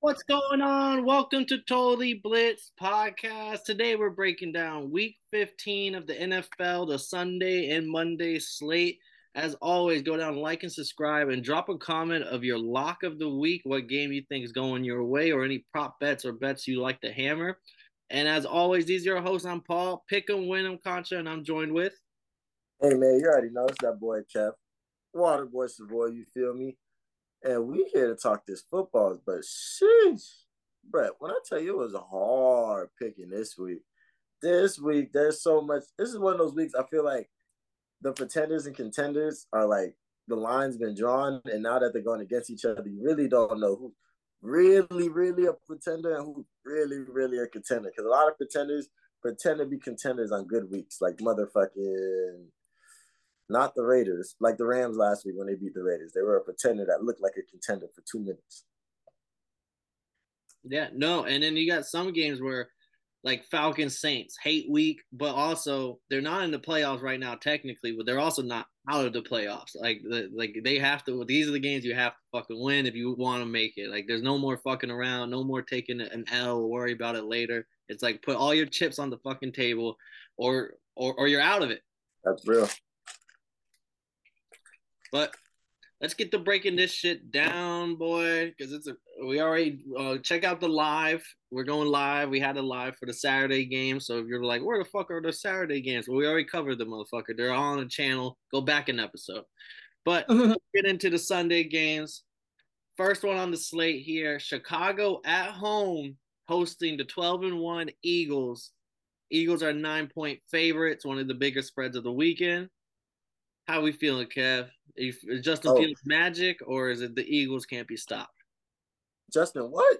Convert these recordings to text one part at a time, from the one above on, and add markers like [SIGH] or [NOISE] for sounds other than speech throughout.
What's going on? Welcome to Totally Blitz podcast. Today we're breaking down week 15 of the NFL, the Sunday and Monday slate. As always, go down, like, and subscribe, and drop a comment of your lock of the week, what game you think is going your way, or any prop bets or bets you like to hammer. And as always, these are your hosts. I'm Paul. Pick 'em, win 'em, Concha, and I'm joined with. Hey man, you already know it's that boy Kev. Water boy boy, you feel me? And we here to talk this football, but sheesh. Brett, when I tell you it was hard picking this week, this week there's so much. This is one of those weeks I feel like the pretenders and contenders are like the line's been drawn, and now that they're going against each other, you really don't know who really, really a pretender and who really, really a contender. Because a lot of pretenders pretend to be contenders on good weeks, like motherfucking not the Raiders, like the Rams last week when they beat the Raiders. They were a pretender that looked like a contender for two minutes. Yeah, no, and then you got some games where like Falcons Saints hate week, but also they're not in the playoffs right now technically, but they're also not out of the playoffs. Like the, like they have to. These are the games you have to fucking win if you want to make it. Like there's no more fucking around, no more taking an L. Worry about it later. It's like put all your chips on the fucking table, or or or you're out of it. That's real. But let's get to breaking this shit down, boy. Because it's a we already uh, check out the live. We're going live. We had a live for the Saturday game. So if you're like, where the fuck are the Saturday games? Well, we already covered the motherfucker. They're all on the channel. Go back an episode. But [LAUGHS] get into the Sunday games. First one on the slate here: Chicago at home hosting the 12 and one Eagles. Eagles are nine point favorites. One of the biggest spreads of the weekend. How we feeling, Kev? Is Justin oh. Fields magic, or is it the Eagles can't be stopped? Justin, what?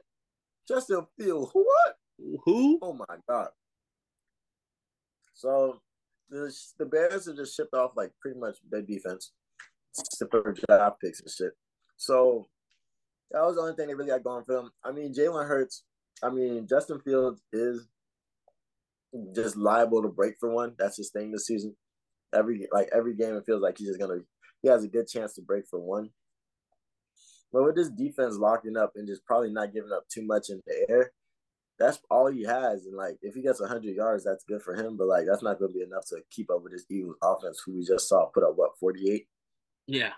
Justin Fields, what? Who? Oh my god! So the the Bears have just shipped off like pretty much their defense, for draft picks and shit. So that was the only thing they really got going for them. I mean, Jalen Hurts. I mean, Justin Fields is just liable to break for one. That's his thing this season every like every game it feels like he's just gonna he has a good chance to break for one. But with this defense locking up and just probably not giving up too much in the air, that's all he has. And like if he gets hundred yards, that's good for him. But like that's not gonna be enough to keep up with this Eagles offense who we just saw put up what, forty eight? Yeah.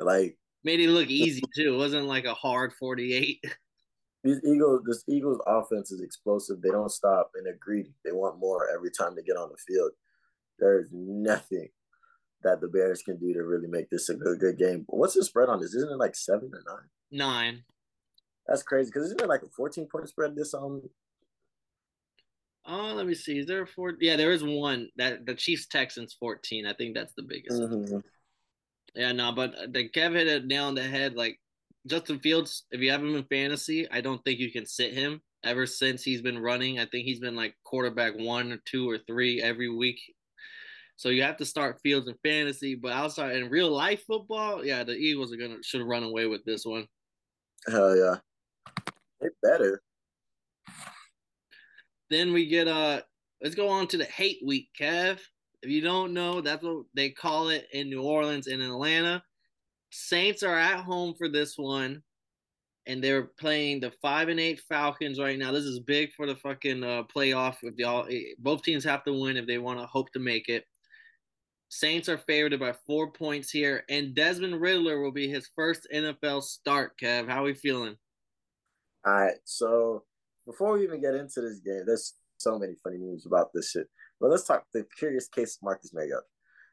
Like made it look easy too. It wasn't like a hard forty eight. [LAUGHS] These Eagles, this Eagles offense is explosive. They don't stop and they're greedy. They want more every time they get on the field. There's nothing that the Bears can do to really make this a good, good game. What's the spread on this? Isn't it like seven or nine? Nine. That's crazy because isn't it like a 14 point spread this um Oh, let me see. Is there a four? Yeah, there is one that the Chiefs Texans 14. I think that's the biggest. Mm-hmm. Yeah, no, but the Kev hit it nail on the head. Like Justin Fields, if you have him in fantasy, I don't think you can sit him ever since he's been running. I think he's been like quarterback one or two or three every week so you have to start Fields in fantasy, but outside in real life football, yeah, the Eagles are gonna should run away with this one. Hell yeah, they better. Then we get uh, let's go on to the hate week, Kev. If you don't know, that's what they call it in New Orleans and Atlanta. Saints are at home for this one, and they're playing the five and eight Falcons right now. This is big for the fucking uh, playoff. If y'all, both teams have to win if they want to hope to make it. Saints are favored by four points here, and Desmond Ridder will be his first NFL start. Kev, how are we feeling? All right, so before we even get into this game, there's so many funny news about this shit. But let's talk the curious case of Marcus Mariota.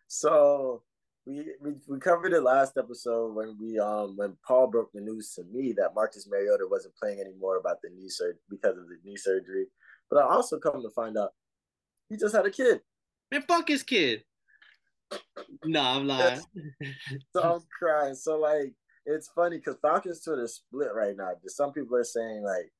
So we, we we covered it last episode when we um when Paul broke the news to me that Marcus Mariota wasn't playing anymore about the knee surgery because of the knee surgery. But I also come to find out he just had a kid. Man, fuck his kid. No, I'm [LAUGHS] lying. [LAUGHS] so I'm crying. So like, it's funny because Falcons Twitter split right now. Some people are saying like,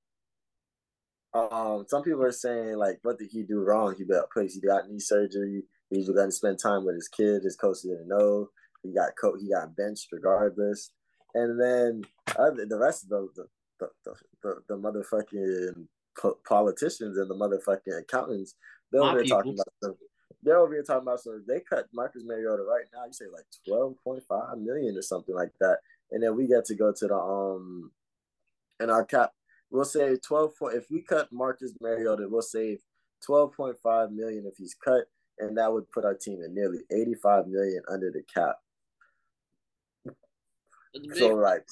um, some people are saying like, what did he do wrong? He got placed. He got knee surgery. He's going to spend time with his kid. His coach didn't know. He got co- He got benched regardless. And then other, the rest of the the, the, the, the motherfucking politicians and the motherfucking accountants, they'll be talking about something they're over here talking about so they cut Marcus Mariota right now. You say like twelve point five million or something like that, and then we get to go to the um and our cap, we'll save twelve. If we cut Marcus Mariota, we'll save twelve point five million if he's cut, and that would put our team at nearly eighty five million under the cap. So like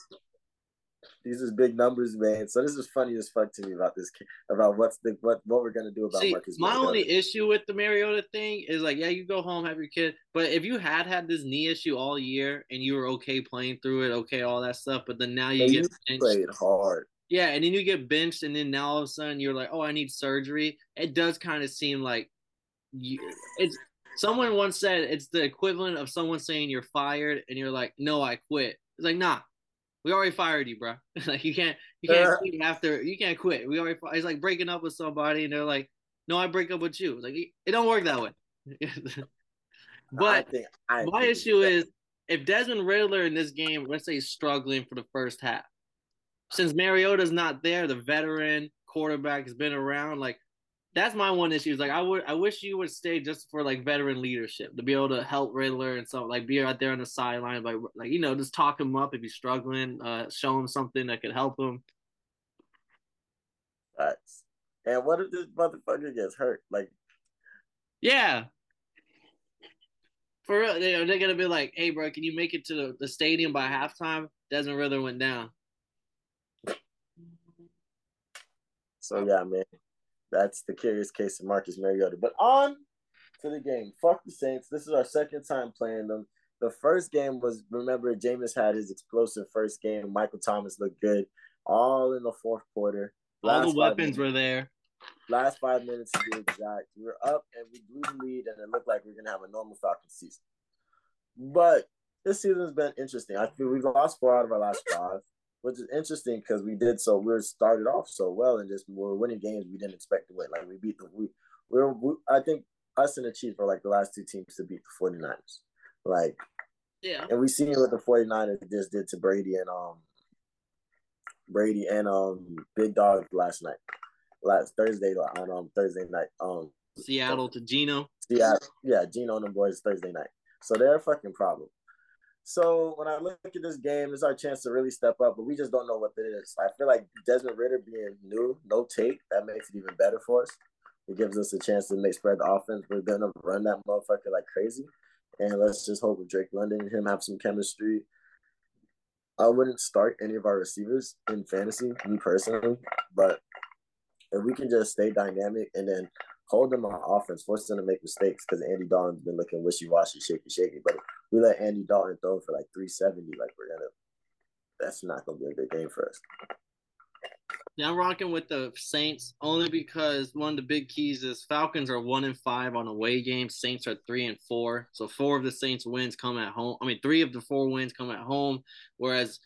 these is big numbers, man. So this is funny as fuck to me about this about what's the what what we're gonna do about See, Marcus. My Mariota. only issue with the Mariota thing is like, yeah, you go home, have your kid, but if you had had this knee issue all year and you were okay playing through it, okay, all that stuff, but then now you and get you played hard. Yeah, and then you get benched, and then now all of a sudden you're like, oh, I need surgery. It does kind of seem like you, it's. Someone once said it's the equivalent of someone saying you're fired, and you're like, no, I quit. It's like, nah, we already fired you, bro. [LAUGHS] like you can't you can't uh, quit after you can't quit. We already it's like breaking up with somebody and they're like, no, I break up with you. Like it don't work that way. [LAUGHS] but I think, I my issue that. is if Desmond Ridder in this game, let's say, struggling for the first half, since Mariota's not there, the veteran quarterback has been around. Like that's my one issue. Is like I would I wish you would stay just for like veteran leadership to be able to help Ridder and so like be out there on the sideline, like like you know just talk him up if he's struggling, uh, show him something that could help him. Facts. And what if this motherfucker gets hurt? Like, yeah. For real, they're, they're gonna be like, "Hey, bro, can you make it to the, the stadium by halftime?" Desmond Ridder went down. So yeah, man that's the curious case of Marcus Mariota. But on to the game. Fuck the Saints. This is our second time playing them. The first game was remember Jameis had his explosive first game. Michael Thomas looked good, all in the fourth quarter. Last all the weapons minutes, were there. Last five minutes to be exact. We were up and we blew the lead, and it looked like we are gonna have a normal Falcons season. But this season has been interesting. I feel we've lost four out of our last five which is interesting because we did so we started off so well and just we were winning games we didn't expect to win. Like we beat the we we were we, I think us and the Chiefs were like the last two teams to beat the 49ers. Like yeah. And we seen what the 49ers just did to Brady and um Brady and um Big Dog last night. Last Thursday on um Thursday night. Um Seattle to Geno. Yeah, yeah, Geno and the boys Thursday night. So they're a fucking problem. So when I look at this game, it's our chance to really step up, but we just don't know what it is. I feel like Desmond Ridder being new, no tape, that makes it even better for us. It gives us a chance to make spread the offense. We're gonna run that motherfucker like crazy. And let's just hope with Drake London and him have some chemistry. I wouldn't start any of our receivers in fantasy, me personally, but if we can just stay dynamic and then hold them on offense, force them to make mistakes because Andy Dalton's been looking wishy washy, shaky, shaky. But we let Andy Dalton throw for like 370, like we're gonna that's not gonna be a good game for us. Yeah, I'm rocking with the Saints only because one of the big keys is Falcons are one and five on away games. Saints are three and four. So four of the Saints wins come at home. I mean, three of the four wins come at home, whereas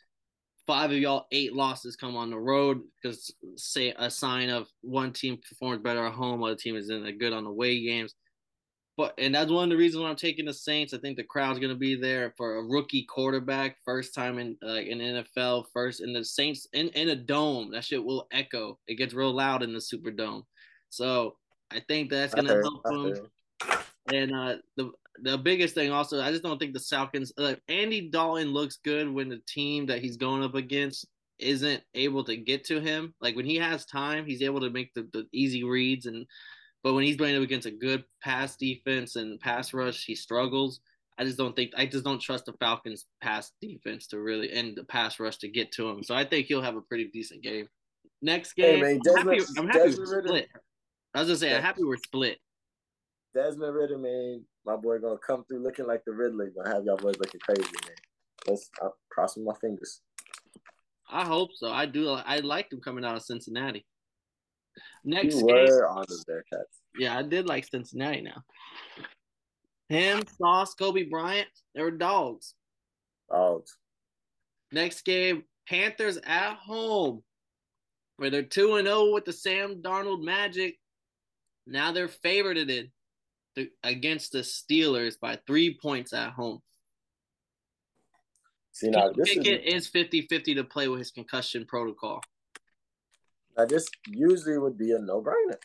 five of y'all eight losses come on the road because say a sign of one team performs better at home, other team is in a good on the way games. But and that's one of the reasons why I'm taking the Saints. I think the crowd's gonna be there for a rookie quarterback, first time in like in NFL, first in the Saints in, in a dome. That shit will echo. It gets real loud in the Superdome. So I think that's gonna heard, help them. And uh, the the biggest thing also, I just don't think the Falcons. Like Andy Dalton looks good when the team that he's going up against isn't able to get to him. Like when he has time, he's able to make the, the easy reads and. But when he's playing up against a good pass defense and pass rush, he struggles. I just don't think I just don't trust the Falcons pass defense to really and the pass rush to get to him. So I think he'll have a pretty decent game. Next game, hey man, Desmond, I'm happy, I'm happy we're split. I was gonna say I'm happy we're split. Desmond Ridder, man, my boy gonna come through looking like the Riddler. Gonna have y'all boys looking crazy, man. Let's uh, I'm crossing my fingers. I hope so. I do. I liked him coming out of Cincinnati. Next you were game, on the Bearcats. Yeah, I did like Cincinnati. Now, him, Sauce, Coby Bryant, they were dogs. Dogs. Next game, Panthers at home, where they're two and zero oh with the Sam Darnold Magic. Now they're favored in against the Steelers by three points at home. See now, this Pickett is, is 50-50 to play with his concussion protocol. Now this usually would be a no-brainer.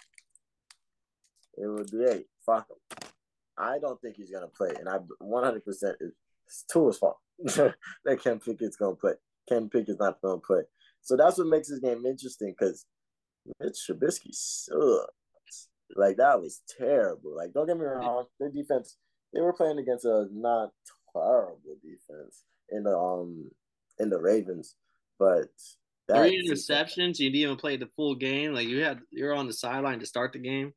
It would be a fuck him. I don't think he's gonna play, and I 100 percent is it's Tua's fault [LAUGHS] that Ken Pickett's gonna play. Ken Pickett's not gonna play. So that's what makes this game interesting because Mitch Trubisky sucks. Like that was terrible. Like don't get me wrong, their defense they were playing against a not terrible defense in the um in the Ravens, but three interceptions. You didn't even play the full game. Like you had you're on the sideline to start the game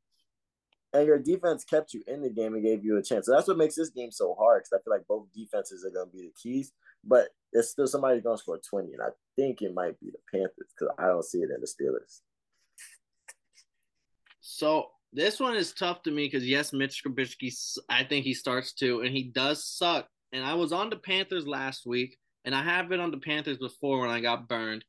and your defense kept you in the game and gave you a chance. So that's what makes this game so hard because I feel like both defenses are going to be the keys, but there's still somebody going to score 20, and I think it might be the Panthers because I don't see it in the Steelers. So this one is tough to me because yes, Mitch Trubisky, I think he starts too, and he does suck. And I was on the Panthers last week, and I have been on the Panthers before when I got burned.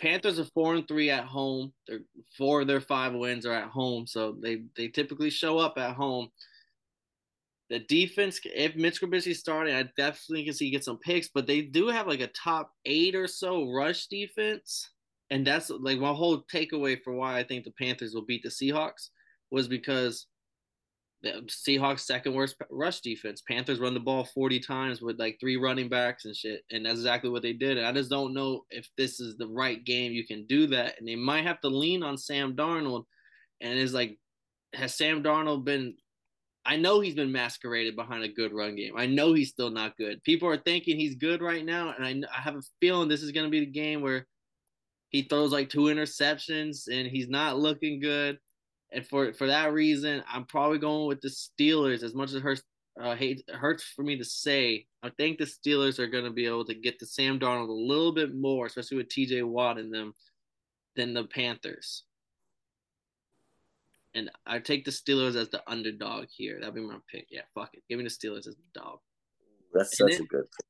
Panthers are four and three at home. They're four of their five wins are at home, so they they typically show up at home. The defense, if Mitch Trubisky's starting, I definitely can see get some picks, but they do have like a top eight or so rush defense, and that's like my whole takeaway for why I think the Panthers will beat the Seahawks was because the Seahawks second worst rush defense. Panthers run the ball 40 times with like three running backs and shit. And that's exactly what they did. And I just don't know if this is the right game you can do that. And they might have to lean on Sam Darnold. And it's like, has Sam Darnold been I know he's been masqueraded behind a good run game. I know he's still not good. People are thinking he's good right now, and I, I have a feeling this is going to be the game where he throws like two interceptions and he's not looking good and for for that reason, I'm probably going with the Steelers. As much as it hurts, uh, hate, hurts for me to say, I think the Steelers are going to be able to get to Sam Darnold a little bit more, especially with T.J. Watt in them, than the Panthers. And I take the Steelers as the underdog here. That'd be my pick. Yeah, fuck it. Give me the Steelers as the dog. That's such a good. Pick.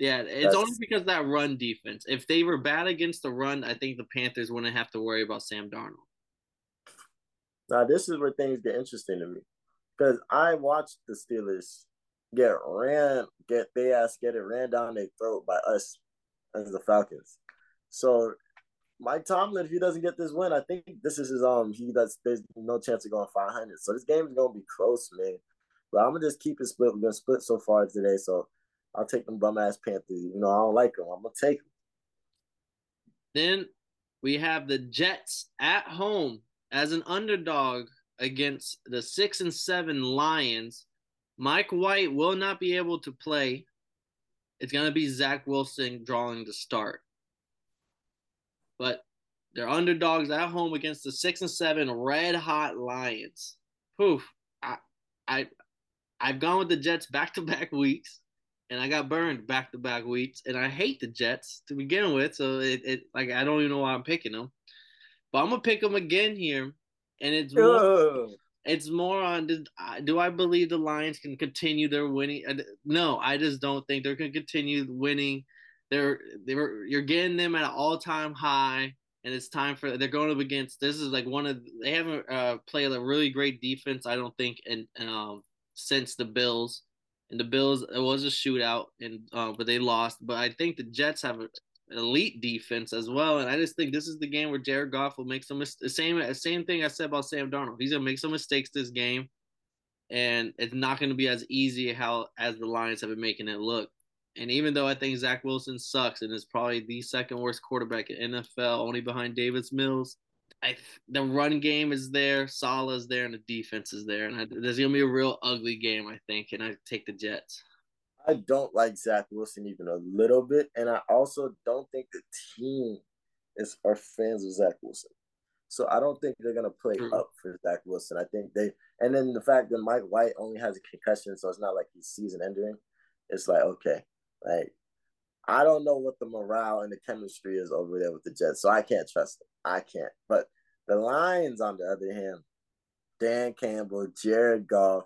Yeah, it's That's... only because that run defense. If they were bad against the run, I think the Panthers wouldn't have to worry about Sam Darnold. Now this is where things get interesting to me, because I watched the Steelers get ran, get they ass get it ran down their throat by us as the Falcons. So Mike Tomlin, if he doesn't get this win, I think this is his um he does there's no chance of going 500. So this game is gonna be close, man. But I'm gonna just keep it split. We're gonna split so far today, so I'll take them bum ass Panthers. You know I don't like them. I'm gonna take them. Then we have the Jets at home as an underdog against the six and seven Lions. Mike White will not be able to play. It's to be Zach Wilson drawing the start. But they're underdogs at home against the six and seven red hot Lions. Poof. I I I've gone with the Jets back to back weeks and I got burned back to back weeks. And I hate the Jets to begin with. So it, it like I don't even know why I'm picking them. But I'm gonna pick them again here, and it's more, it's more on do I believe the Lions can continue their winning? No, I just don't think they're gonna continue winning. They're they were you're getting them at an all time high, and it's time for they're going up against. This is like one of they haven't uh, played a really great defense. I don't think, and um since the Bills. And the Bills, it was a shootout, and uh, but they lost. But I think the Jets have an elite defense as well. And I just think this is the game where Jared Goff will make some mistakes the same same thing I said about Sam Darnold. He's gonna make some mistakes this game, and it's not gonna be as easy how as the Lions have been making it look. And even though I think Zach Wilson sucks and is probably the second worst quarterback in NFL, only behind Davis Mills, I the run game is there, Saleh's there, and the defense is there, and I, there's gonna be a real ugly game, I think. And I take the Jets. I don't like Zach Wilson even a little bit, and I also don't think the team is are fans of Zach Wilson. So I don't think they're gonna play mm-hmm. up for Zach Wilson. I think they, and then the fact that Mike White only has a concussion, so it's not like he's season ending. It's like okay, like I don't know what the morale and the chemistry is over there with the Jets, so I can't trust them. I can't. But the Lions, on the other hand, Dan Campbell, Jared Goff,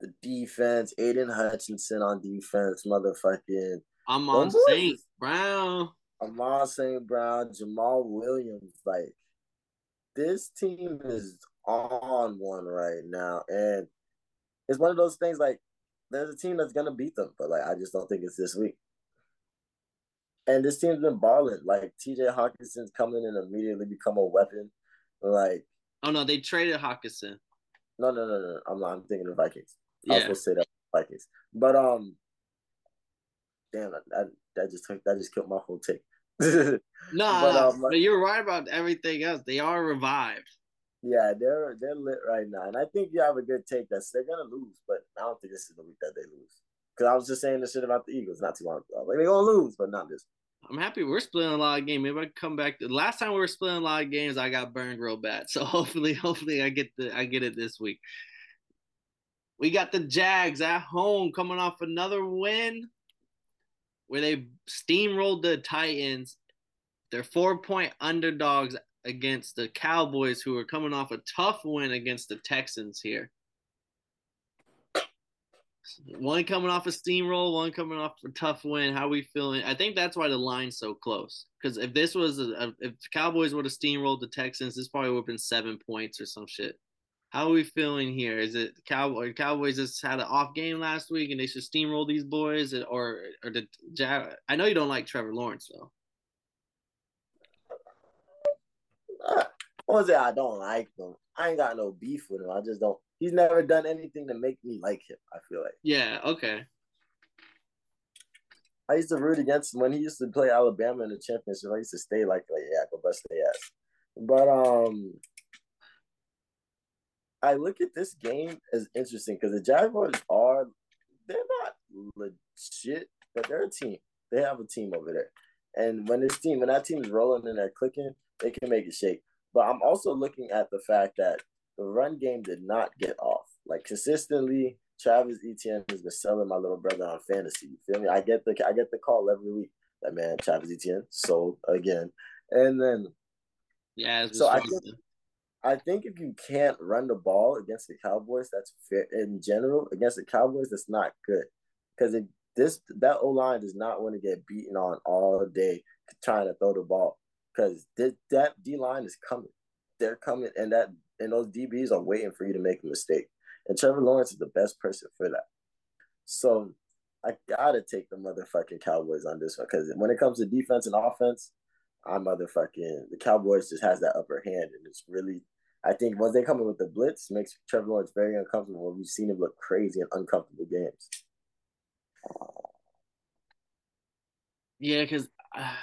the defense, Aidan Hutchinson on defense, motherfucking. I'm on St. Brown. I'm on St. Brown, Jamaal Williams. Like, this team is on one right now. And it's one of those things like, there's a team that's going to beat them, but like, I just don't think it's this week. And this team's been balling. Like, TJ Hockenson's coming and immediately become a weapon. Like, oh no, they traded Hockenson. No, no, no, no. I'm not. I'm thinking of Vikings. Yeah. I was supposed to say that Vikings, but um, damn, that that just took that just killed my whole take. [LAUGHS] no, but, um, but you're right about everything else. They are revived. Yeah, they're they're lit right now, and I think you have a good take. That they're gonna lose, but I don't think this is the week that they lose. Because I was just saying this shit about the Eagles not too long ago. Like they're gonna lose, but not this. I'm happy we're splitting a lot of games. Maybe I come back. To, the last time we were splitting a lot of games, I got burned real bad. [LAUGHS] So hopefully, hopefully I get the I get it this week. We got the Jags at home coming off another win where they steamrolled the Titans. They're four point underdogs against the Cowboys, who are coming off a tough win against the Texans here. One coming off a steamroll, one coming off a tough win. How we feeling? I think that's why the line's so close. Because if this was a, if Cowboys would have steamrolled the Texans, this probably would have been seven points or some shit. How are we feeling here? Is it Cowboy Cowboys just had an off game last week and they should steamroll these boys, or or the I know you don't like Trevor Lawrence though. Uh, I won't say I don't like them. I ain't got no beef with them. I just don't. He's never done anything to make me like him. I feel like. Yeah. Okay. I used to root against him when he used to play Alabama in the championship. I used to stay like, like yeah, go bust their ass. But um, I look at this game as interesting because the Jaguars are they're not legit, but they're a team. They have a team over there. And when this team, when that team is rolling and they're clicking, they can make it shake. But I'm also looking at the fact that the run game did not get off. Like consistently, Travis Etienne has been selling my little brother on fantasy. You feel me? I get the I get the call every week that man Travis Etienne sold again, and then yeah. So I think I think if you can't run the ball against the Cowboys, that's fair. In general, against the Cowboys, that's not good because if this that O line does not want to get beaten on all day trying to throw the ball because that D line is coming. They're coming, and that and those DBs are waiting for you to make a mistake. And Trevor Lawrence is the best person for that. So I gotta take the motherfucking Cowboys on this one because when it comes to defense and offense, I motherfucking the Cowboys just has that upper hand, and it's really. I think once they come in with the blitz, makes Trevor Lawrence very uncomfortable. We've seen him look crazy in uncomfortable games. Yeah, because uh,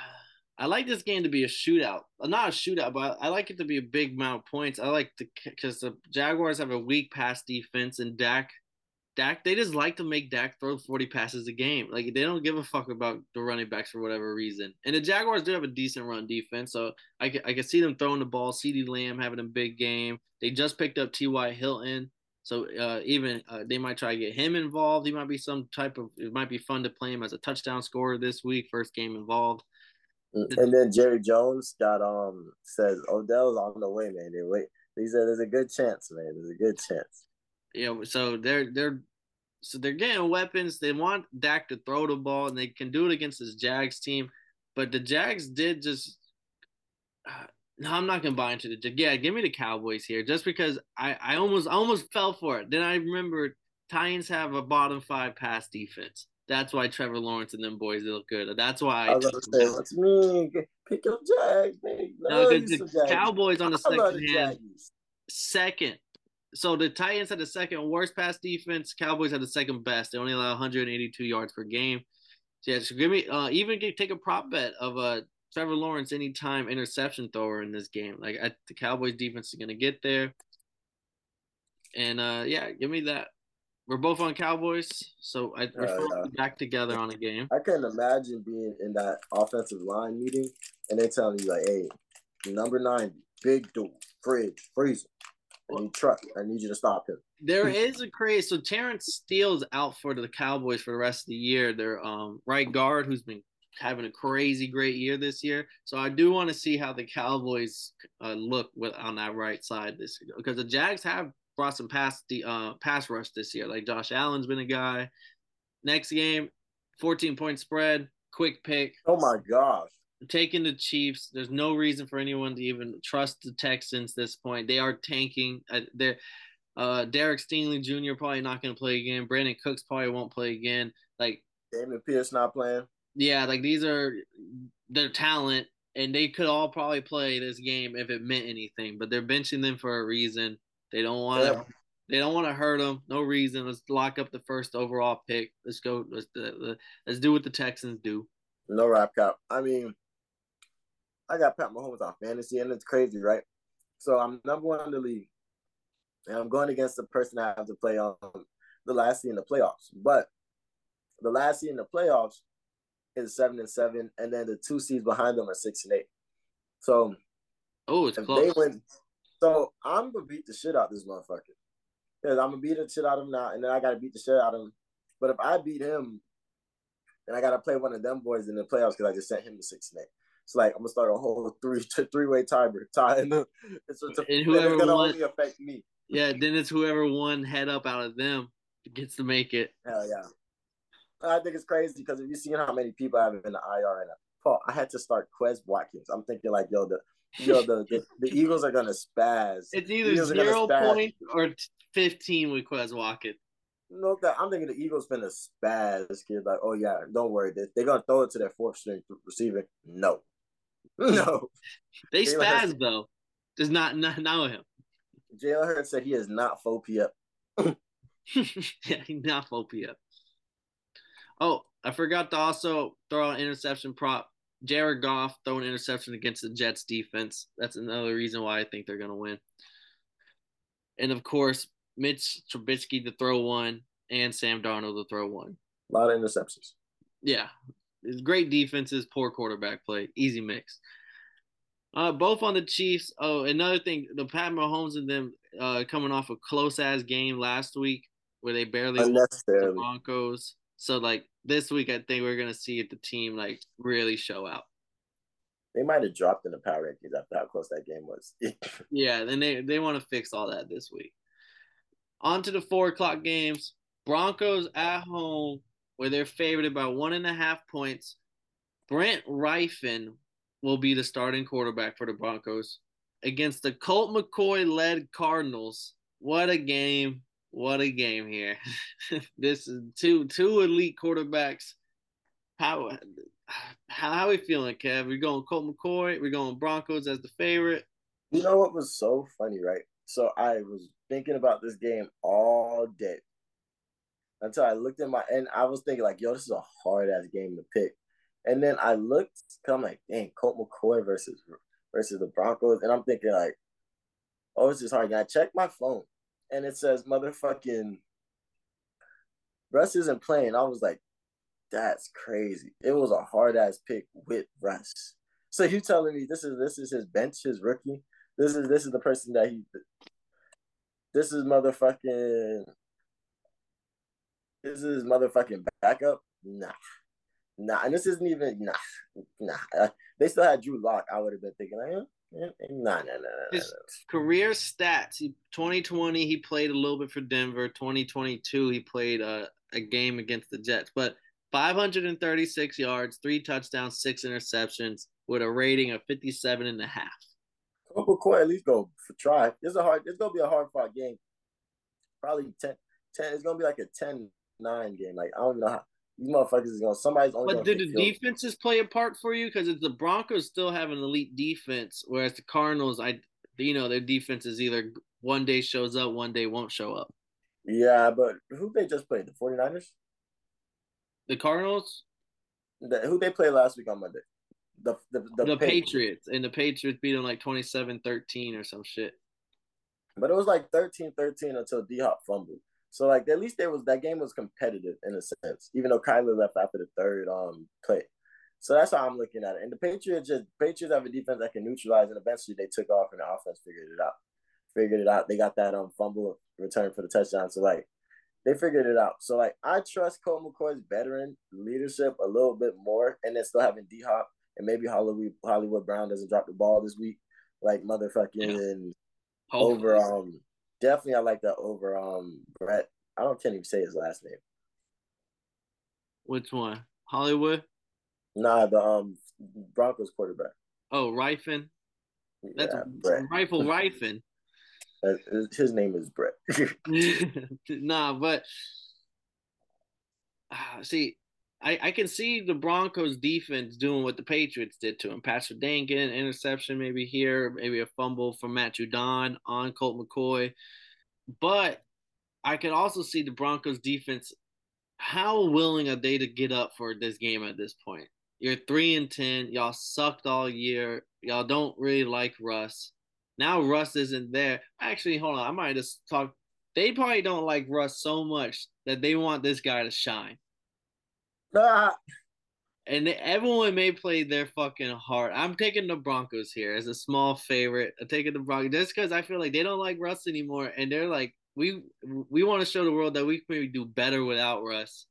I like this game to be a shootout. Not a shootout, but I like it to be a big amount of points. I like to because the Jaguars have a weak pass defense, and Dak, Dak, they just like to make Dak throw forty passes a game. Like they don't give a fuck about the running backs for whatever reason. And the Jaguars do have a decent run defense, so I can, I can see them throwing the ball. CeeDee Lamb having a big game. They just picked up T.Y. Hilton. So uh, even uh, they might try to get him involved. He might be some type of. It might be fun to play him as a touchdown scorer this week, first game involved. And then Jerry Jones got um says Odell's on the way, man. They wait. He said there's a good chance, man. There's a good chance. Yeah, so they're they're so they're getting weapons. They want Dak to throw the ball, and they can do it against this Jags team. But the Jags did just. Uh, no, I'm not gonna buy into the. Yeah, give me the Cowboys here, just because I I almost I almost fell for it. Then I remembered Titans have a bottom five pass defense. That's why Trevor Lawrence and them boys look good. That's why I, I was gonna say, what's me? Pick up Jags, man. No, the Cowboys on the second hand, second. So the Titans had the second worst pass defense. Cowboys had the second best. They only allow 182 yards per game. So yeah, so give me uh, even take a prop bet of a uh, Trevor Lawrence anytime interception thrower in this game. Like I, the Cowboys defense is gonna get there. And uh, yeah, give me that. We're both on Cowboys, so I, we're uh, back together on a game. I can not imagine being in that offensive line meeting and they telling you like, "Hey, number ninety, big dude, fridge, freezer, truck. I need you to stop him." There is a craze. So Terence Steele's out for the Cowboys for the rest of the year. Their um, right guard, who's been having a crazy great year this year. So I do want to see how the Cowboys uh, look with on that right side this because the Jags have brought some pass the uh, pass rush this year. Like Josh Allen's been a guy. Next game, 14 point spread, quick pick. Oh my gosh. Taking the Chiefs. There's no reason for anyone to even trust the Texans this point. They are tanking. Uh, they're uh, Derek Stingley Jr. probably not going to play again. Brandin Cooks probably won't play again. Like Dameon Pierce not playing. Yeah, like these are their talent, and they could all probably play this game if it meant anything. But they're benching them for a reason. They don't want to. They don't want to hurt them. No reason. Let's lock up the first overall pick. Let's go. Let's let's do what the Texans do. No wrap cap. I mean, I got Pat Mahomes on fantasy, and it's crazy, right? So I'm number one in the league, and I'm going against the person I have to play on the last seed in the playoffs. But the last seed in the playoffs is seven and seven, and then the two seeds behind them are six and eight. So, oh, it's close. Win, so I'm gonna beat the shit out of this motherfucker. Because I'm gonna beat the shit out of him now, and then I gotta beat the shit out of him. But if I beat him, then I gotta play one of them boys in the playoffs because I just sent him to six and eight. It's like I'm gonna start a whole [LAUGHS] three three way tiebreaker tie, [LAUGHS] and it's, it's, and whoever it's gonna won, only affect me. Yeah, then it's whoever won head up out of them gets to make it. Hell yeah. I think it's crazy because if you see how many people I have in the IR and Paul, I had to start Quez Watkins. I'm thinking like, yo, the yo, the, the, the Eagles are gonna spaz. It's either zero points or fifteen with Quez Watkins. No, I'm thinking the Eagles gonna spaz this kid. Like, oh yeah, don't worry, they, they're gonna throw it to their fourth string receiver. No, [LAUGHS] no, they spaz Hurts, though. Does not not know him. Jalen Hurts said he is not full up. [LAUGHS] yeah, he's not full up. Oh, I forgot to also throw an interception prop. Jared Goff throwing interception against the Jets defense. That's another reason why I think they're going to win. And of course, Mitch Trubisky to throw one and Sam Darnold to throw one. A lot of interceptions. Yeah. It's great defenses, poor quarterback play. Easy mix. Uh, both on the Chiefs. Oh, another thing, the Pat Mahomes and them uh, coming off a close ass game last week where they barely won the Broncos. So like this week, I think we're gonna see the team like really show out. They might have dropped in the power rankings after how close that game was. [LAUGHS] yeah, then they they want to fix all that this week. On to the four o'clock games. Broncos at home, where they're favored by one and a half points. Brett Rypien will be the starting quarterback for the Broncos against the Colt McCoy led Cardinals. What a game! What a game here. [LAUGHS] this is two two elite quarterbacks. How how, how are we feeling, Kev? We're going Colt McCoy. We're going Broncos as the favorite. You know what was so funny, right? So I was thinking about this game all day until I looked at my and I was thinking like, yo, this is a hard ass game to pick. And then I looked, I'm like, dang, Colt McCoy versus versus the Broncos, and I'm thinking like, oh, it's just hard. And I checked my phone, and it says motherfucking Russ isn't playing. I was like, that's crazy. It was a hard ass pick with Russ. So you telling me this is this is his bench, his rookie? This is this is the person that he this is motherfucking this is motherfucking backup? Nah. Nah, and this isn't even nah, nah. They still had Drew Lock. I would have been thinking, like, nah, nah, nah, nah. His career stats: he 2020 he played a little bit for Denver. 2022 he played a, a game against the Jets, but 536 yards, three touchdowns, six interceptions, with a rating of 57 and a half. McCoy at least go for try. It's a hard. It's gonna be a hard fought game. Probably 10, 10 It's gonna be like a 10-9 game. Like I don't know how these motherfuckers is gonna Somebody's only. But did the defenses play a part for you? Because the Broncos still have an elite defense, whereas the Cardinals, I, you know, their defense is either one day shows up, one day won't show up. Yeah, but who they just played? The 49ers? The Cardinals? The, who they played last week on Monday? The the, the, the Patriots. Patriots. And the Patriots beat them like 27-13 or some shit. But it was like 13-13 until D Hop fumbled. So like at least there was that game was competitive in a sense, even though Kyler left after the third um play. So that's how I'm looking at it. And the Patriots just Patriots have a defense that can neutralize, and eventually they took off, and the offense figured it out. Figured it out. They got that um fumble return for the touchdown. So like they figured it out. So like I trust Colt McCoy's veteran leadership a little bit more, and then still having D Hop and maybe Hollywood Hollywood Brown doesn't drop the ball this week, like motherfucking yeah. over um definitely I like that over um Brett. I don't can't even say his last name. Which one? Hollywood? Nah, the um Broncos quarterback. Oh, Rypien. That's yeah, Brett. Rifle [LAUGHS] Rypien. His name is Brett. [LAUGHS] [LAUGHS] nah, but uh, see, I, I can see the Broncos defense doing what the Patriots did to him. Pastor Dankin, interception maybe here, maybe a fumble from Matt Judon on Colt McCoy. But I can also see the Broncos defense. How willing are they to get up for this game at this point? You're three and ten. Y'all sucked all year. Y'all don't really like Russ. Now Russ isn't there. Actually, hold on. I might just talk. They probably don't like Russ so much that they want this guy to shine. Ah. And everyone may play their fucking heart. I'm taking the Broncos here as a small favorite. I'm taking the Broncos just because I feel like they don't like Russ anymore, and they're like, we we want to show the world that we can maybe do better without Russ.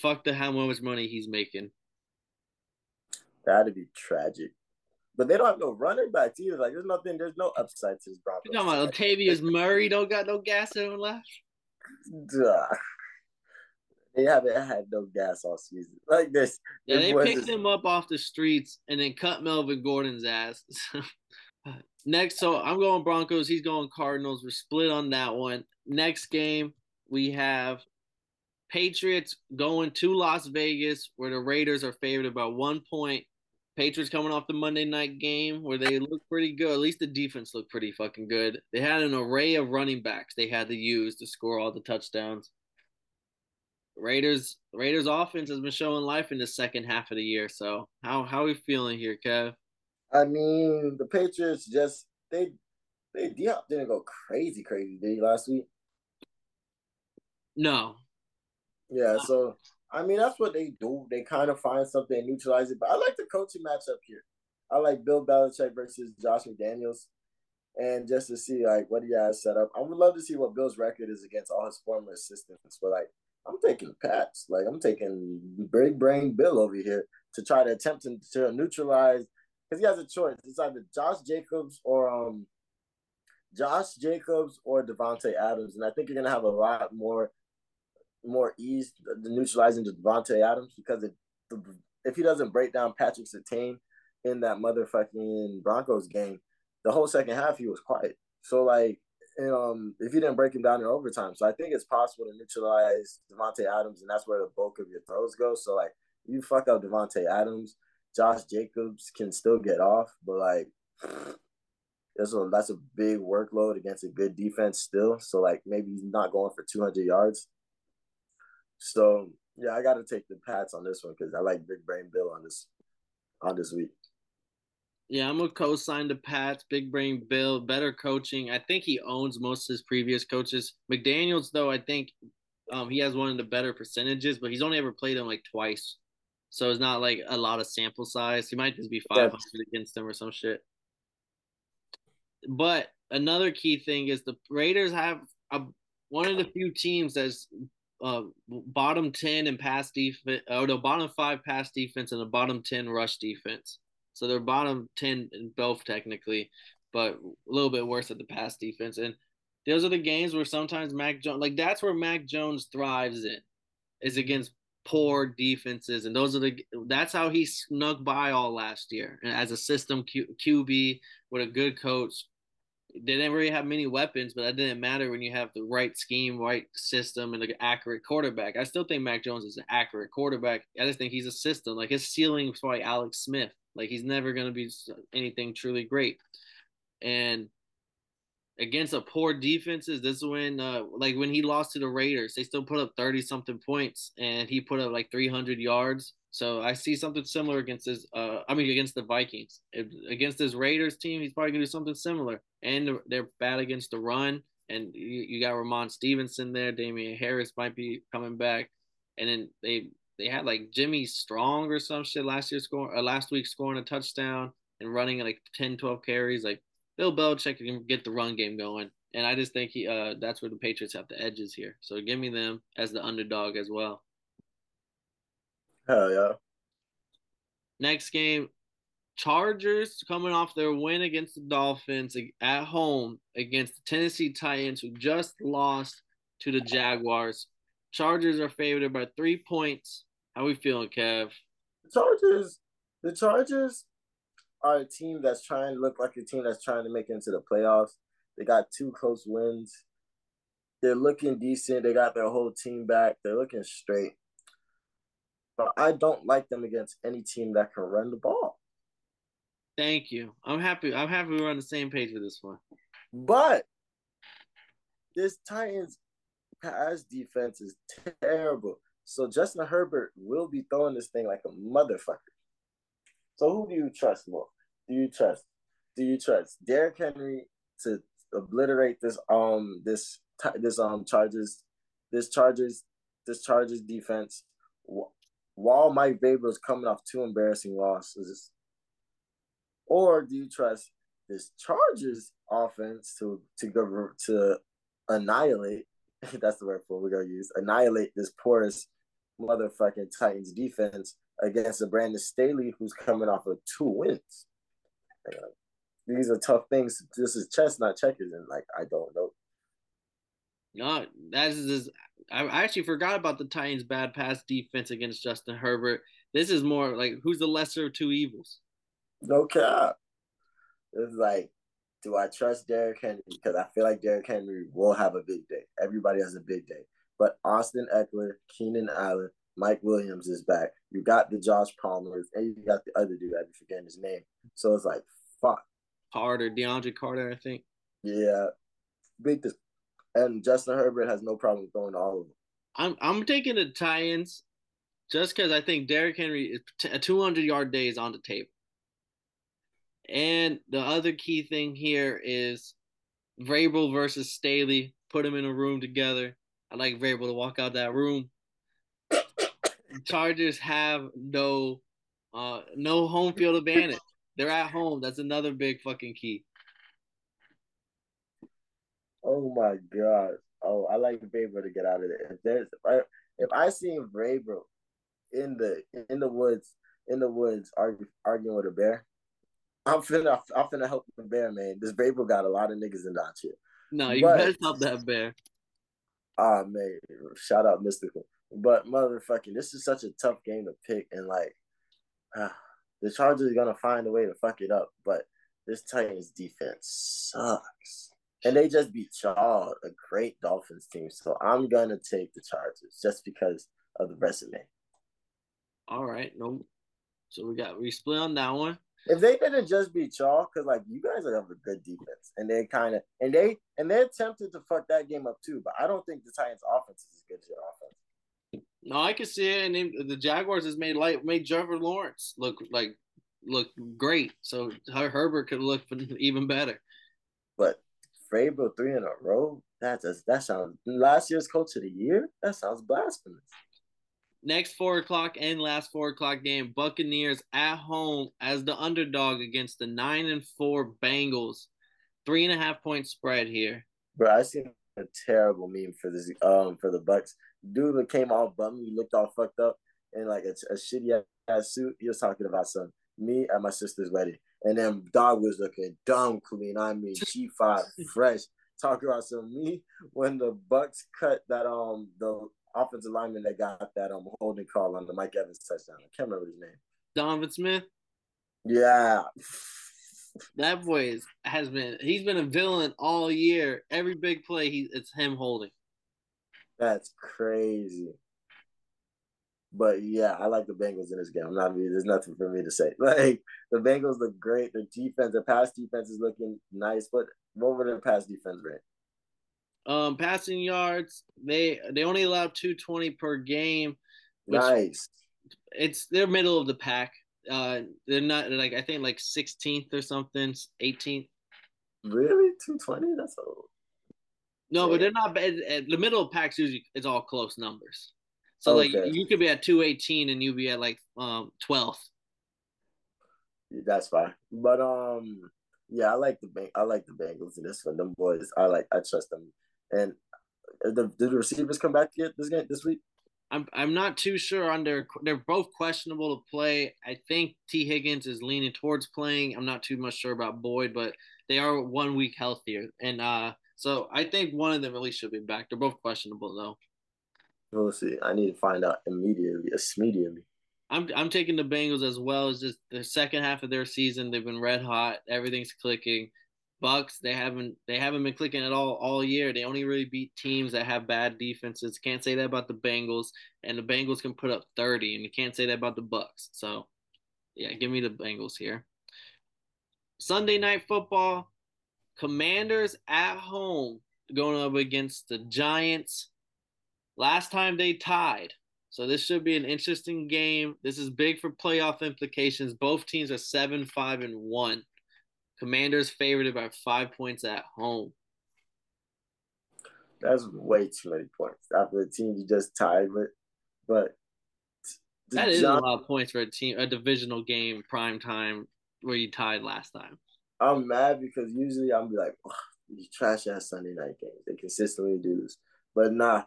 Fuck the how much money he's making. That'd be tragic. But they don't have no running backs either. Like there's nothing, there's no upside to this Broncos. You talking about Latavius Murray don't got no gas in him left? Duh. They haven't had no gas all season. Like this. Yeah, they picked him up off the streets and then cut Melvin Gordon's ass. [LAUGHS] Uh, next, so I'm going Broncos. He's going Cardinals. We're split on that one. Next game, we have Patriots going to Las Vegas, where the Raiders are favored about one point. Patriots coming off the Monday night game where they look pretty good. At least the defense looked pretty fucking good. They had an array of running backs they had to use to score all the touchdowns. Raiders Raiders offense has been showing life in the second half of the year. So how how are we feeling here, Kev? I mean, the Patriots just they they didn't go crazy crazy did he last week? No. Yeah, so I mean, that's what they do. They kind of find something and neutralize it. But I like the coaching matchup here. I like Bill Belichick versus Josh McDaniels. And just to see like what he has set up. I would love to see what Bill's record is against all his former assistants. But like I'm taking Pats. Like I'm taking big brain Bill over here to try to attempt to, to neutralize because he has a choice. It's either Josh Jacobs or um Josh Jacobs or Davante Adams. And I think you're gonna have a lot more more ease the neutralizing Davante Adams because if if he doesn't break down Patrick Surtain in that motherfucking Broncos game, the whole second half he was quiet. So like, um, if you didn't break him down in overtime, so I think it's possible to neutralize Davante Adams, and that's where the bulk of your throws go. So like, you fuck up Davante Adams, Josh Jacobs can still get off, but like. [SIGHS] That's a, that's a big workload against a good defense still. So like maybe he's not going for 200 yards. So yeah, I got to take the Pats on this one because I like Big Brain Bill on this on this week. Yeah, I'm gonna co-sign the Pats. Big Brain Bill, better coaching. I think he owns most of his previous coaches. McDaniel's, though, I think um, he has one of the better percentages, but he's only ever played him like twice, so it's not like a lot of sample size. He might just be 500 yeah. against them or some shit. But another key thing is the Raiders have a, one of the few teams that's uh, bottom 10 in pass defense, or the bottom five pass defense and the bottom 10 rush defense. So they're bottom 10 in both technically, but a little bit worse at the pass defense. And those are the games where sometimes Mac Jones, like that's where Mac Jones thrives in, is against poor defenses. And those are the, that's how he snuck by all last year and as a system Q, QB with a good coach they didn't really have many weapons, but that didn't matter when you have the right scheme, right system, and an accurate quarterback. I still think Mac Jones is an accurate quarterback. I just think he's a system. Like his ceiling is probably Alex Smith. Like he's never going to be anything truly great. And against a poor defenses, this is when, uh, like when he lost to the Raiders, they still put up thirty something points, and he put up like three hundred yards. So I see something similar against his. Uh, I mean, against the Vikings, if, against this Raiders team, he's probably gonna do something similar. And they're bad against the run, and you, you got Ramon Stevenson there. Damien Harris might be coming back, and then they they had like Jimmy Strong or some shit last year scoring, uh, last week scoring a touchdown and running like 10, 12 carries. Like Bill Belichick can get the run game going, and I just think he uh that's where the Patriots have the edges here. So give me them as the underdog as well. Hell yeah. Next game, Chargers coming off their win against the Dolphins at home against the Tennessee Titans, who just lost to the Jaguars. Chargers are favored by three points. How we feeling, Kev? The Chargers, the Chargers are a team that's trying to look like a team that's trying to make it into the playoffs. They got two close wins. They're looking decent. They got their whole team back. They're looking straight but I don't like them against any team that can run the ball. Thank you. I'm happy. I'm happy we're on the same page with this one. But this Titans pass defense is terrible. So Justin Herbert will be throwing this thing like a motherfucker. So who do you trust more? Do you trust? Do you trust Derrick Henry to obliterate this um this this um Chargers this Chargers this Chargers defense while Mike Vrabel is coming off two embarrassing losses? Or do you trust this Chargers offense to to go to annihilate? [LAUGHS] That's the word for we're gonna use annihilate this porous motherfucking Titans defense against a Brandon Staley who's coming off of two wins. these are tough things. This is chess, not checkers, and like I don't know. No, that's just I actually forgot about the Titans' bad pass defense against Justin Herbert. This is more like who's the lesser of two evils? No cap. It's like, do I trust Derrick Henry? Because I feel like Derrick Henry will have a big day. Everybody has a big day. But Austin Ekeler, Keenan Allen, Mike Williams is back. You got the Josh Palmers, and you got the other dude. I'm forgetting his name. So it's like, fuck. Carter, DeAndre Carter, I think. Yeah, big and Justin Herbert has no problem throwing all of them. I'm I'm taking the Titans, just because I think Derrick Henry is a 200 yard day is on the table. And the other key thing here is Vrabel versus Staley. Put them in a room together. I like Vrabel to walk out that room. [COUGHS] Chargers have no uh no home field advantage. They're at home. That's another big fucking key. Oh my god. Oh, I like Vrabel to get out of there. If there's if I if I see Vrabel in the in the woods in the woods argue, arguing with a bear, I'm finna I'm finna help the bear, man. This Vrabel got a lot of niggas in that shit. No, you but, better help that bear. Ah man, shout out Mystikal. But motherfucking, this is such a tough game to pick, and like, ah, the Chargers are gonna find a way to fuck it up. But this Titans defense sucks. And they just beat y'all, a great Dolphins team. So I'm gonna take the Chargers just because of the resume. All right, no. So we got we split on that one. If they didn't just beat y'all, because like you guys have a good defense, and they kind of and they and they're tempted to fuck that game up too. But I don't think the Titans' offense is as good as your offense. No, I can see it, and the Jaguars has made like made Trevor Lawrence look like look great. So Herbert could look [LAUGHS] even better. But Vrabel three in a row. That does that sounds last year's coach of the year. That sounds blasphemous. Next four o'clock and last four o'clock game, Buccaneers at home as the underdog against the nine and four Bengals. Three and a half point spread here. Bro, I seen a terrible meme for this um for the Bucks. Dude that came all bummed, he looked all fucked up in like a, a shitty ass suit. He was talking about some me at my sister's wedding. And then dog was looking dumb clean. I mean, G five [LAUGHS] fresh. Talking about some me when the Bucks cut that um the offensive lineman that got that um holding call on the Mike Evans touchdown. I can't remember his name. Donovan Smith. Yeah. That boy is, has been he's been a villain all year. Every big play he it's him holding. That's crazy. But yeah, I like the Bengals in this game. I'm not there's nothing for me to say. [LAUGHS] Like the Bengals look great. Their defense, their pass defense is looking nice. But what were their pass defense rate? Um, passing yards, they they only allow 220 per game. Nice. It's they're middle of the pack. Uh, they're not like I think like 16th or something, 18th. Really, 220? That's old. No, but they're not bad. The middle of packs usually it's all close numbers. So okay. like you could be at 218 and you'd be at like um 12th. That's fine. But um yeah, I like the bank I like the Bengals in this one. Them boys, I like I trust them. And the did the receivers come back yet this game this week? I'm I'm not too sure on their they're both questionable to play. I think Tee Higgins is leaning towards playing. I'm not too much sure about Boyd, but they are one week healthier. And uh so I think one of them at least should be back. They're both questionable though. We'll see. I need to find out immediately, immediately. I'm I'm taking the Bengals as well. As just the second half of their season, they've been red hot. Everything's clicking. Bucks, they haven't they haven't been clicking at all all year. They only really beat teams that have bad defenses. Can't say that about the Bengals, and the Bengals can put up 30, and you can't say that about the Bucks. So, yeah, give me the Bengals here. Sunday night football, Commanders at home going up against the Giants. Last time they tied, So this should be an interesting game. This is big for playoff implications. Both teams are seven, five, and one. Commanders favored by five points at home. That's way too many points after the team you just tied with. But that is John- a lot of points for a team, a divisional game, prime time where you tied last time. I'm mad because usually I'm be like, oh, these trash ass Sunday night games. They consistently do this, but nah.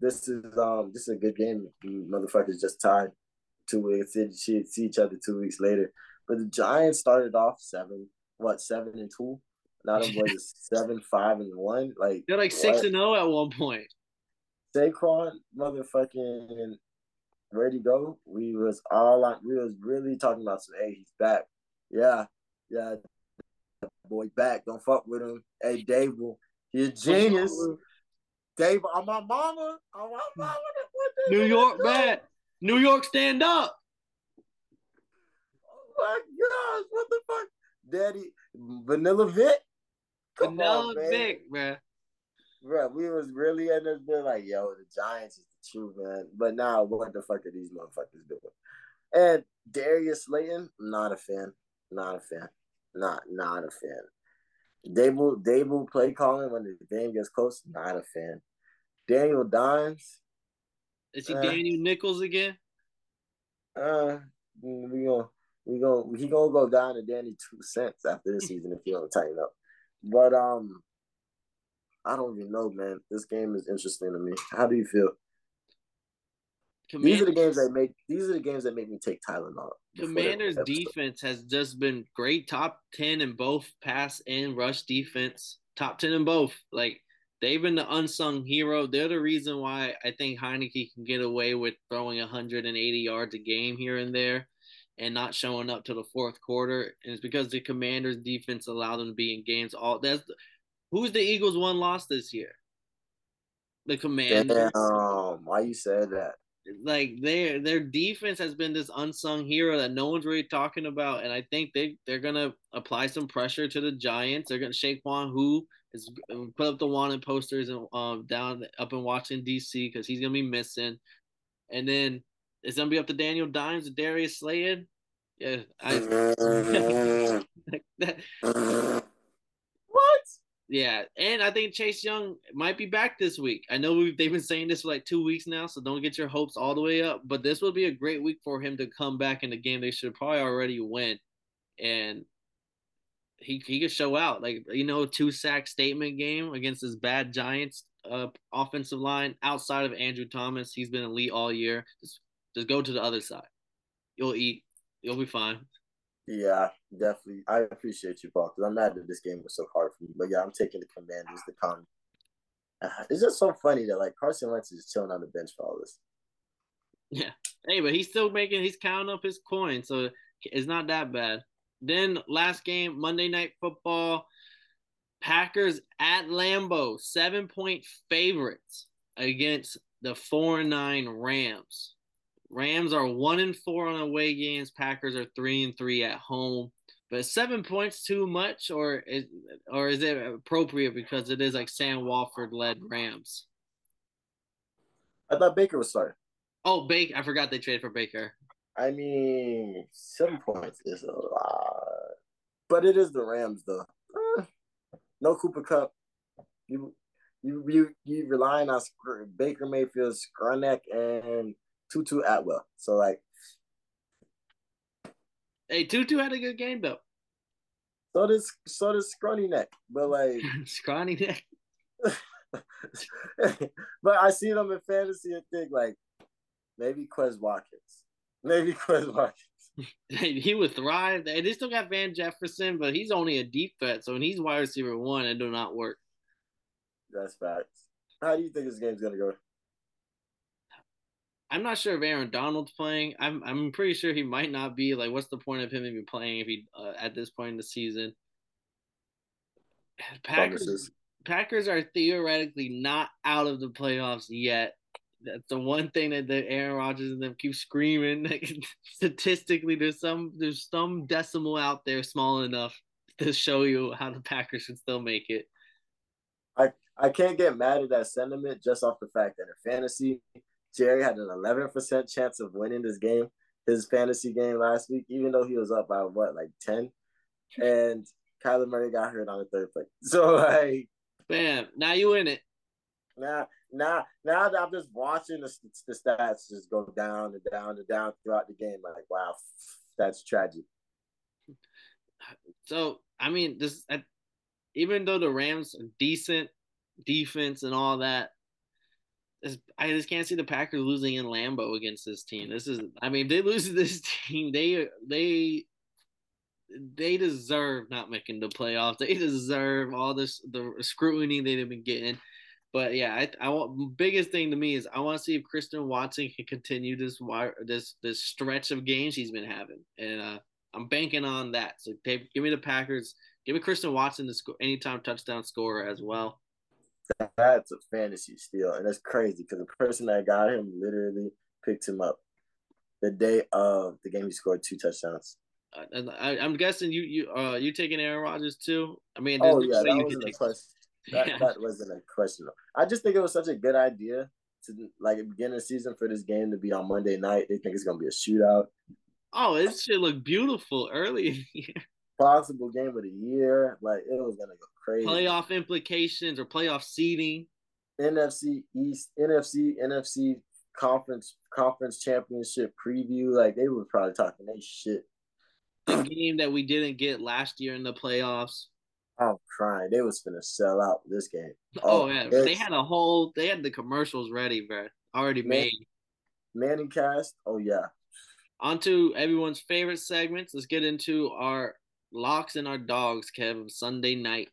This is um this is a good game. Motherfuckers just tied two weeks. See, see each other two weeks later. But the Giants started off seven, what seven and two. Now them boys [LAUGHS] seven, five, and one. Like they're like six what? and zero oh at one point. Saquon, motherfucking, ready to go. We was all on. We was really talking about some. Hey, he's back. Yeah, yeah, boy, back. Don't fuck with him. Hey, Dave, he's a genius. Dave, on my mama, on my [LAUGHS] mama. New York, back. New York, stand up. Oh my gosh, what the fuck, Daddy? Vanilla Vic. Come Vanilla on, Vic, man. Bro, we was really in this been like, yo, the Giants is the truth, man. But now, what the fuck are these motherfuckers doing? And Darius Slayton, not a fan. Not a fan. Not not a fan. Daboll Daboll play calling when the game gets close. Not a fan. Daniel Dimes. Is he uh, Daniel Nichols again? Uh, we gonna we gonna he gonna go down to Danny two cents after this season if he don't tighten up. But um, I don't even know, man. This game is interesting to me. How do you feel? Commanders, these are the games that make these are the games that make me take Tylenol. Commanders defense has just been great, top ten in both pass and rush defense. Top ten in both. Like they've been the unsung hero. They're the reason why I think Heinicke can get away with throwing 180 yards a game here and there and not showing up to the fourth quarter. And it's because the Commanders defense allowed them to be in games all that's who's the Eagles one loss this year? The Commanders. Damn, why you said that? like their their defense has been this unsung hero that no one's really talking about, and I think they they're gonna apply some pressure to the Giants. They're gonna Saquon, who is put up the wanted posters and um down up in Washington D.C. because he's gonna be missing, and then it's gonna be up to Daniel Dimes and Darius Slayton. Yeah, I. Yeah, and I think Chase Young might be back this week. I know we've they've been saying this for like two weeks now, so don't get your hopes all the way up. But this will be a great week for him to come back in the game. They should probably already win, and he he could show out like you know two sack statement game against this bad Giants uh, offensive line. Outside of Andrew Thomas, he's been elite all year. Just just go to the other side. You'll eat. You'll be fine. Yeah, definitely. I appreciate you, Paul, because I'm mad that this game was so hard for me. But yeah, I'm taking the Commanders. The con. [SIGHS] It's just so funny that like Carson Wentz is chilling on the bench for all this. [LAUGHS] Yeah. Hey, but he's still making. He's counting up his coin, so it's not that bad. Then last game, Monday Night Football. Packers at Lambeau, seven point favorites against the four nine Rams. Rams are one and four on away games. Packers are three and three at home. But seven points too much, or is or is it appropriate because it is like Sam Wolford led Rams? I thought Baker was starting. Oh, Baker! I forgot they traded for Baker. I mean, seven points is a lot, but it is the Rams though. Eh, no Cooper Kupp. You you you you relying on Baker Mayfield, Skowronek, and Tutu Atwell. So like, hey, Tutu had a good game though. So does so does Scrawny Neck, but like [LAUGHS] Scrawny Neck. [LAUGHS] but I see them in fantasy and think like maybe Quez Watkins, maybe Quez Watkins. [LAUGHS] he would thrive. They still got Van Jefferson, but he's only a deep threat. So when he's wide receiver one, it do not work. That's facts. How do you think this game's gonna go? I'm not sure if Aaron Donald's playing. I'm I'm pretty sure he might not be. Like, what's the point of him even playing if he uh, at this point in the season? [SIGHS] Packers Promises. Packers are theoretically not out of the playoffs yet. That's the one thing that the Aaron Rodgers and them keep screaming. [LAUGHS] Like, statistically, there's some there's some decimal out there small enough to show you how the Packers should still make it. I I can't get mad at that sentiment just off the fact that in fantasy Jerry had an 11% chance of winning this game, his fantasy game last week, even though he was up by what, like 10? And Kyler Murray got hurt on the third play. [LAUGHS] So, like, bam, now you in it. Now, now, now that I'm just watching the, the stats just go down and down and down throughout the game, like, wow, that's tragic. So, I mean, this, even though the Rams are decent defense and all that, I just can't see the Packers losing in Lambeau against this team. This is, I mean, they lose to this [LAUGHS] team, they they they deserve not making the playoffs. They deserve all this the scrutiny they've been getting. But yeah, I, I want biggest thing to me is I want to see if Christian Watson can continue this this this stretch of games he's been having, and uh, I'm banking on that. So give me the Packers, give me Christian Watson to score anytime touchdown scorer as well that's a fantasy steal, and that's crazy because the person that got him literally picked him up the day of the game. He scored two touchdowns. Uh, and I, am guessing you you uh you taking Aaron Rodgers too. I mean, oh yeah, that wasn't a question. [LAUGHS] That, yeah. that wasn't a question. I just think it was such a good idea to like begin the season for this game to be on Monday night. They think it's gonna be a shootout. Oh, it should look beautiful early Possible game of the year. Like it was gonna go crazy. Playoff implications or playoff seeding. NFC East, NFC, NFC conference conference championship preview. Like they were probably talking they shit. The game that we didn't get last year in the playoffs. I'm crying. They was gonna sell out this game. Oh, oh yeah, they had a whole. They had the commercials ready, bro. Already Man, made. Manning cast. Oh yeah. On to everyone's favorite segments. Let's get into our locks and our dogs, Kevin. Sunday night.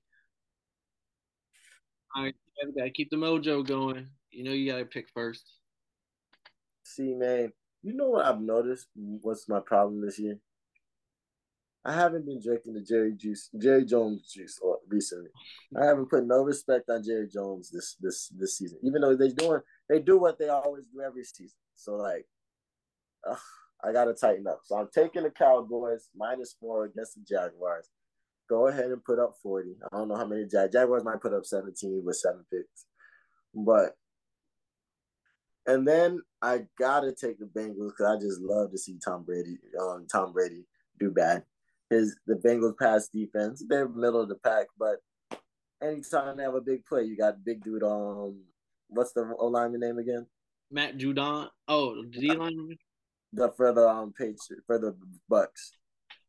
All right, gotta keep the mojo going. You know you gotta pick first. See, man, you know what I've noticed? What's my problem this year? I haven't been drinking the Jerry juice, Jerry Jones juice recently. I haven't put no respect on Jerry Jones this this this season, even though they're doing they do what they always do every season. So like, uh, I gotta tighten up. So I'm taking the Cowboys minus four against the Jaguars go ahead and put up 40. I don't know how many Jag- Jaguars might put up 17 with seven picks. But and then I gotta take the Bengals because I just love to see Tom Brady, um, Tom Brady do bad. His the Bengals pass defense, they're middle of the pack, but anytime they have a big play, you got big dude um, what's the O lineman name again? Matt Judon. Oh, the D lineman. The for the um Patriot for the Bucks.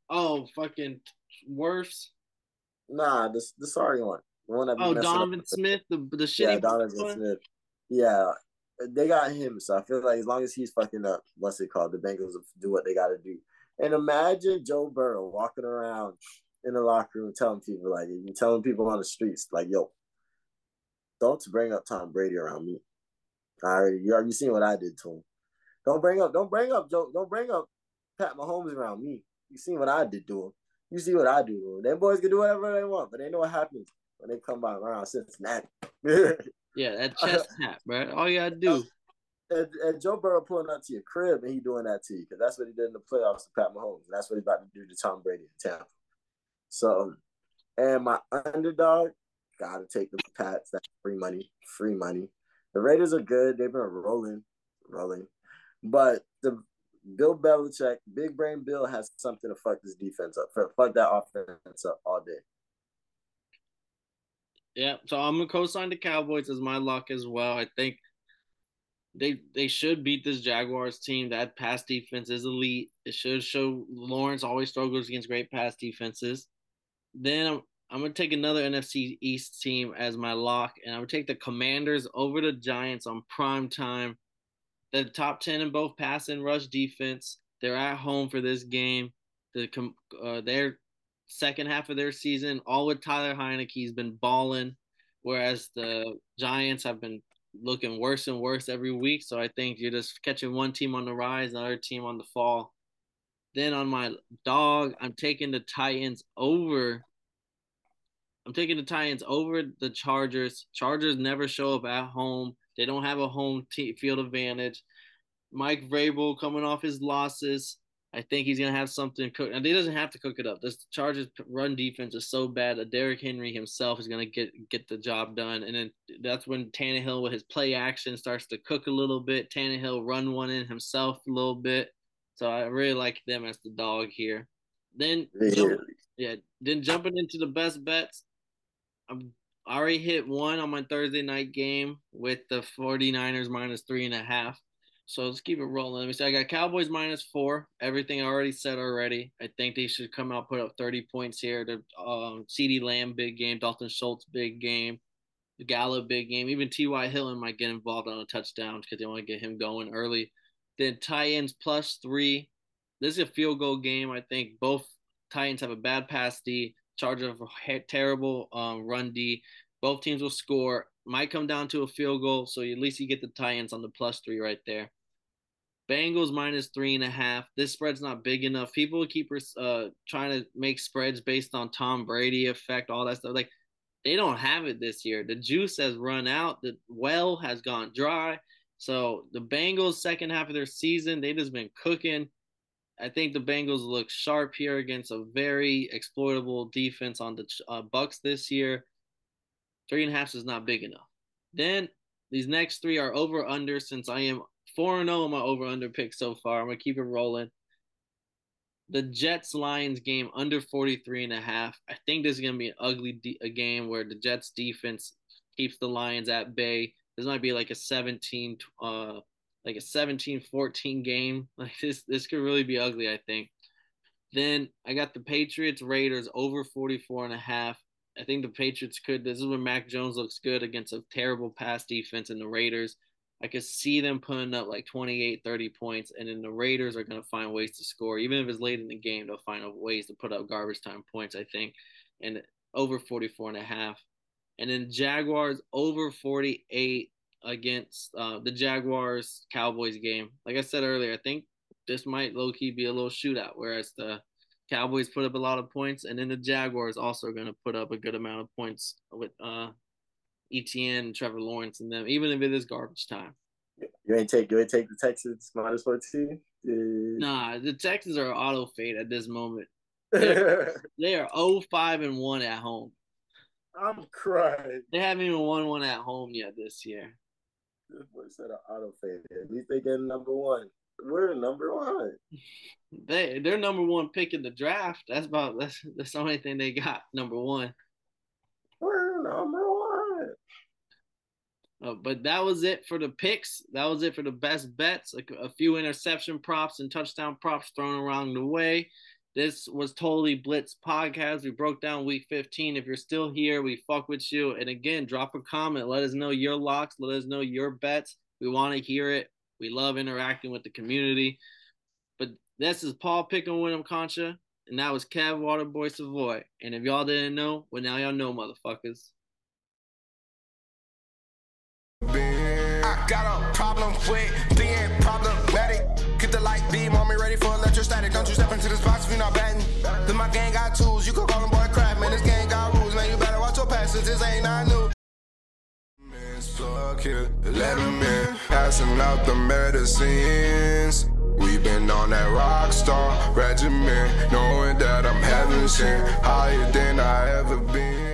Oh, fucking worse. Nah, the the sorry one. The one that oh, Donovan Smith, the the shitty. Yeah, Donovan one? Smith. Yeah, they got him. So I feel like as long as he's fucking up, what's it called? The Bengals do what they got to do. And imagine Joe Burrow walking around in the locker room telling people like you telling people on the streets like, "Yo, don't bring up Tom Brady around me." I already you already seen what I did to him. Don't bring up, don't bring up Joe, don't bring up Pat Mahomes around me. You see what I did him. You see what I do. Them boys can do whatever they want, but they know what happens when they come by around Cincinnati. [LAUGHS] yeah, that chest tap, bro. All you gotta do. And, and, Joe Burrow pulling up to your crib and he doing that to you because that's what he did in the playoffs to Pat Mahomes. And that's what he's about to do to Tom Brady in Tampa. So, and my underdog, gotta take the Pats. That's free money, free money. The Raiders are good. They've been rolling, rolling. But the Bill Belichick, Big Brain Bill has something to fuck this defense up, fuck that offense up all day. Yeah, so I'm gonna co-sign the Cowboys as my luck as well. I think they they should beat this Jaguars team. That pass defense is elite. It should show Lawrence always struggles against great pass defenses. Then I'm I'm gonna take another NFC East team as my lock, and I'm gonna take the Commanders over the Giants on prime time the top 10 in both pass and rush defense. They're at home for this game. The uh, their second half of their season, all with Tyler Heinicke's been balling, whereas the Giants have been looking worse and worse every week. So I think you're just catching one team on the rise, another team on the fall. Then on my dog, I'm taking the Titans over. I'm taking the Titans over the Chargers. Chargers never show up at home. They don't have a home field advantage. Mike Vrabel coming off his losses I think he's gonna have something cook. And he doesn't have to cook it up. This Chargers run defense is so bad that Derrick Henry himself is gonna get get the job done. And then that's when Tannehill with his play action starts to cook a little bit. Tannehill run one in himself a little bit. So I really like them as the dog here. Then jump, yeah, then jumping into the best bets. I'm I already hit one on my Thursday night game with the 49ers minus three and a half. So let's keep it rolling. Let me see. I got Cowboys minus four. Everything I already said already. I think they should come out put up 30 points here. The um, CeeDee Lamb big game, Dalton Schultz big game, the Gallup big game. Even T.Y. Hilton might get involved on a touchdown because they want to get him going early. Then Titans plus three. This is a field goal game. I think both Titans have a bad pass D. Chargers have a terrible um, run D. Both teams will score. Might come down to a field goal, so at least you get the Titans on the plus three right there. Bengals minus three and a half. This spread's not big enough. People keep uh, trying to make spreads based on Tom Brady effect, all that stuff. Like they don't have it this year. The juice has run out. The well has gone dry. So the Bengals second half of their season, they just been cooking. I think the Bengals look sharp here against a very exploitable defense on the uh, Bucks this year. Three and a half is not big enough. Then these next three are over under since I am 4 0 on my over under pick so far. I'm going to keep it rolling. The Jets Lions game under 43 and a half. I think this is going to be an ugly de- a game where the Jets defense keeps the Lions at bay. This might be like a 17 uh like a 17-14 game. [LAUGHS] Like this this could really be ugly, I think. Then I got the Patriots Raiders over 44 and a half. I think the Patriots could this is when Mac Jones looks good against a terrible pass defense in the Raiders. I could see them putting up like 28, 30 points, and then the Raiders are going to find ways to score. Even if it's late in the game, they'll find ways to put up garbage time points, I think. And over 44 and a half. And then Jaguars over 48 against uh, the Jaguars Cowboys game. Like I said earlier, I think this might low key be a little shootout, whereas the Cowboys put up a lot of points, and then the Jaguars also are going to put up a good amount of points with uh, Etienne, Trevor Lawrence, and them, even if it is garbage time. You ain't take you ain't take the Texans minus fourteen. Nah, the Texans are auto fade at this moment. [LAUGHS] They are 5 and one at home. I'm crying. They haven't even won one at home yet this year. This boy said an auto fade. At least they get number one. We're number one. [LAUGHS] They they're number one pick in the draft. That's about that's that's the only thing they got. Number one. We're number one. Uh, but that was it for the picks. That was it for the best bets. A, a few interception props and touchdown props thrown around the way. This was totally Blitz podcast. We broke down week 15. If you're still here, we fuck with you. And again, drop a comment. Let us know your locks. Let us know your bets. We want to hear it. We love interacting with the community. But this is Paul Picking William Concha. And that was Kev Waterboy Savoy. And if y'all didn't know, well, now y'all know, motherfuckers. I got a problem with being problematic. The light beam on me ready for electrostatic. Don't you step into this box if you're not batting. Then my gang got tools. You can call them boy crap, man. This gang got rules, man. You better watch your passes. This ain't not new. Plug here, let them in. Passing out the medicines. We've been on that rock star regimen, knowing that I'm heaven sent, higher than I ever been.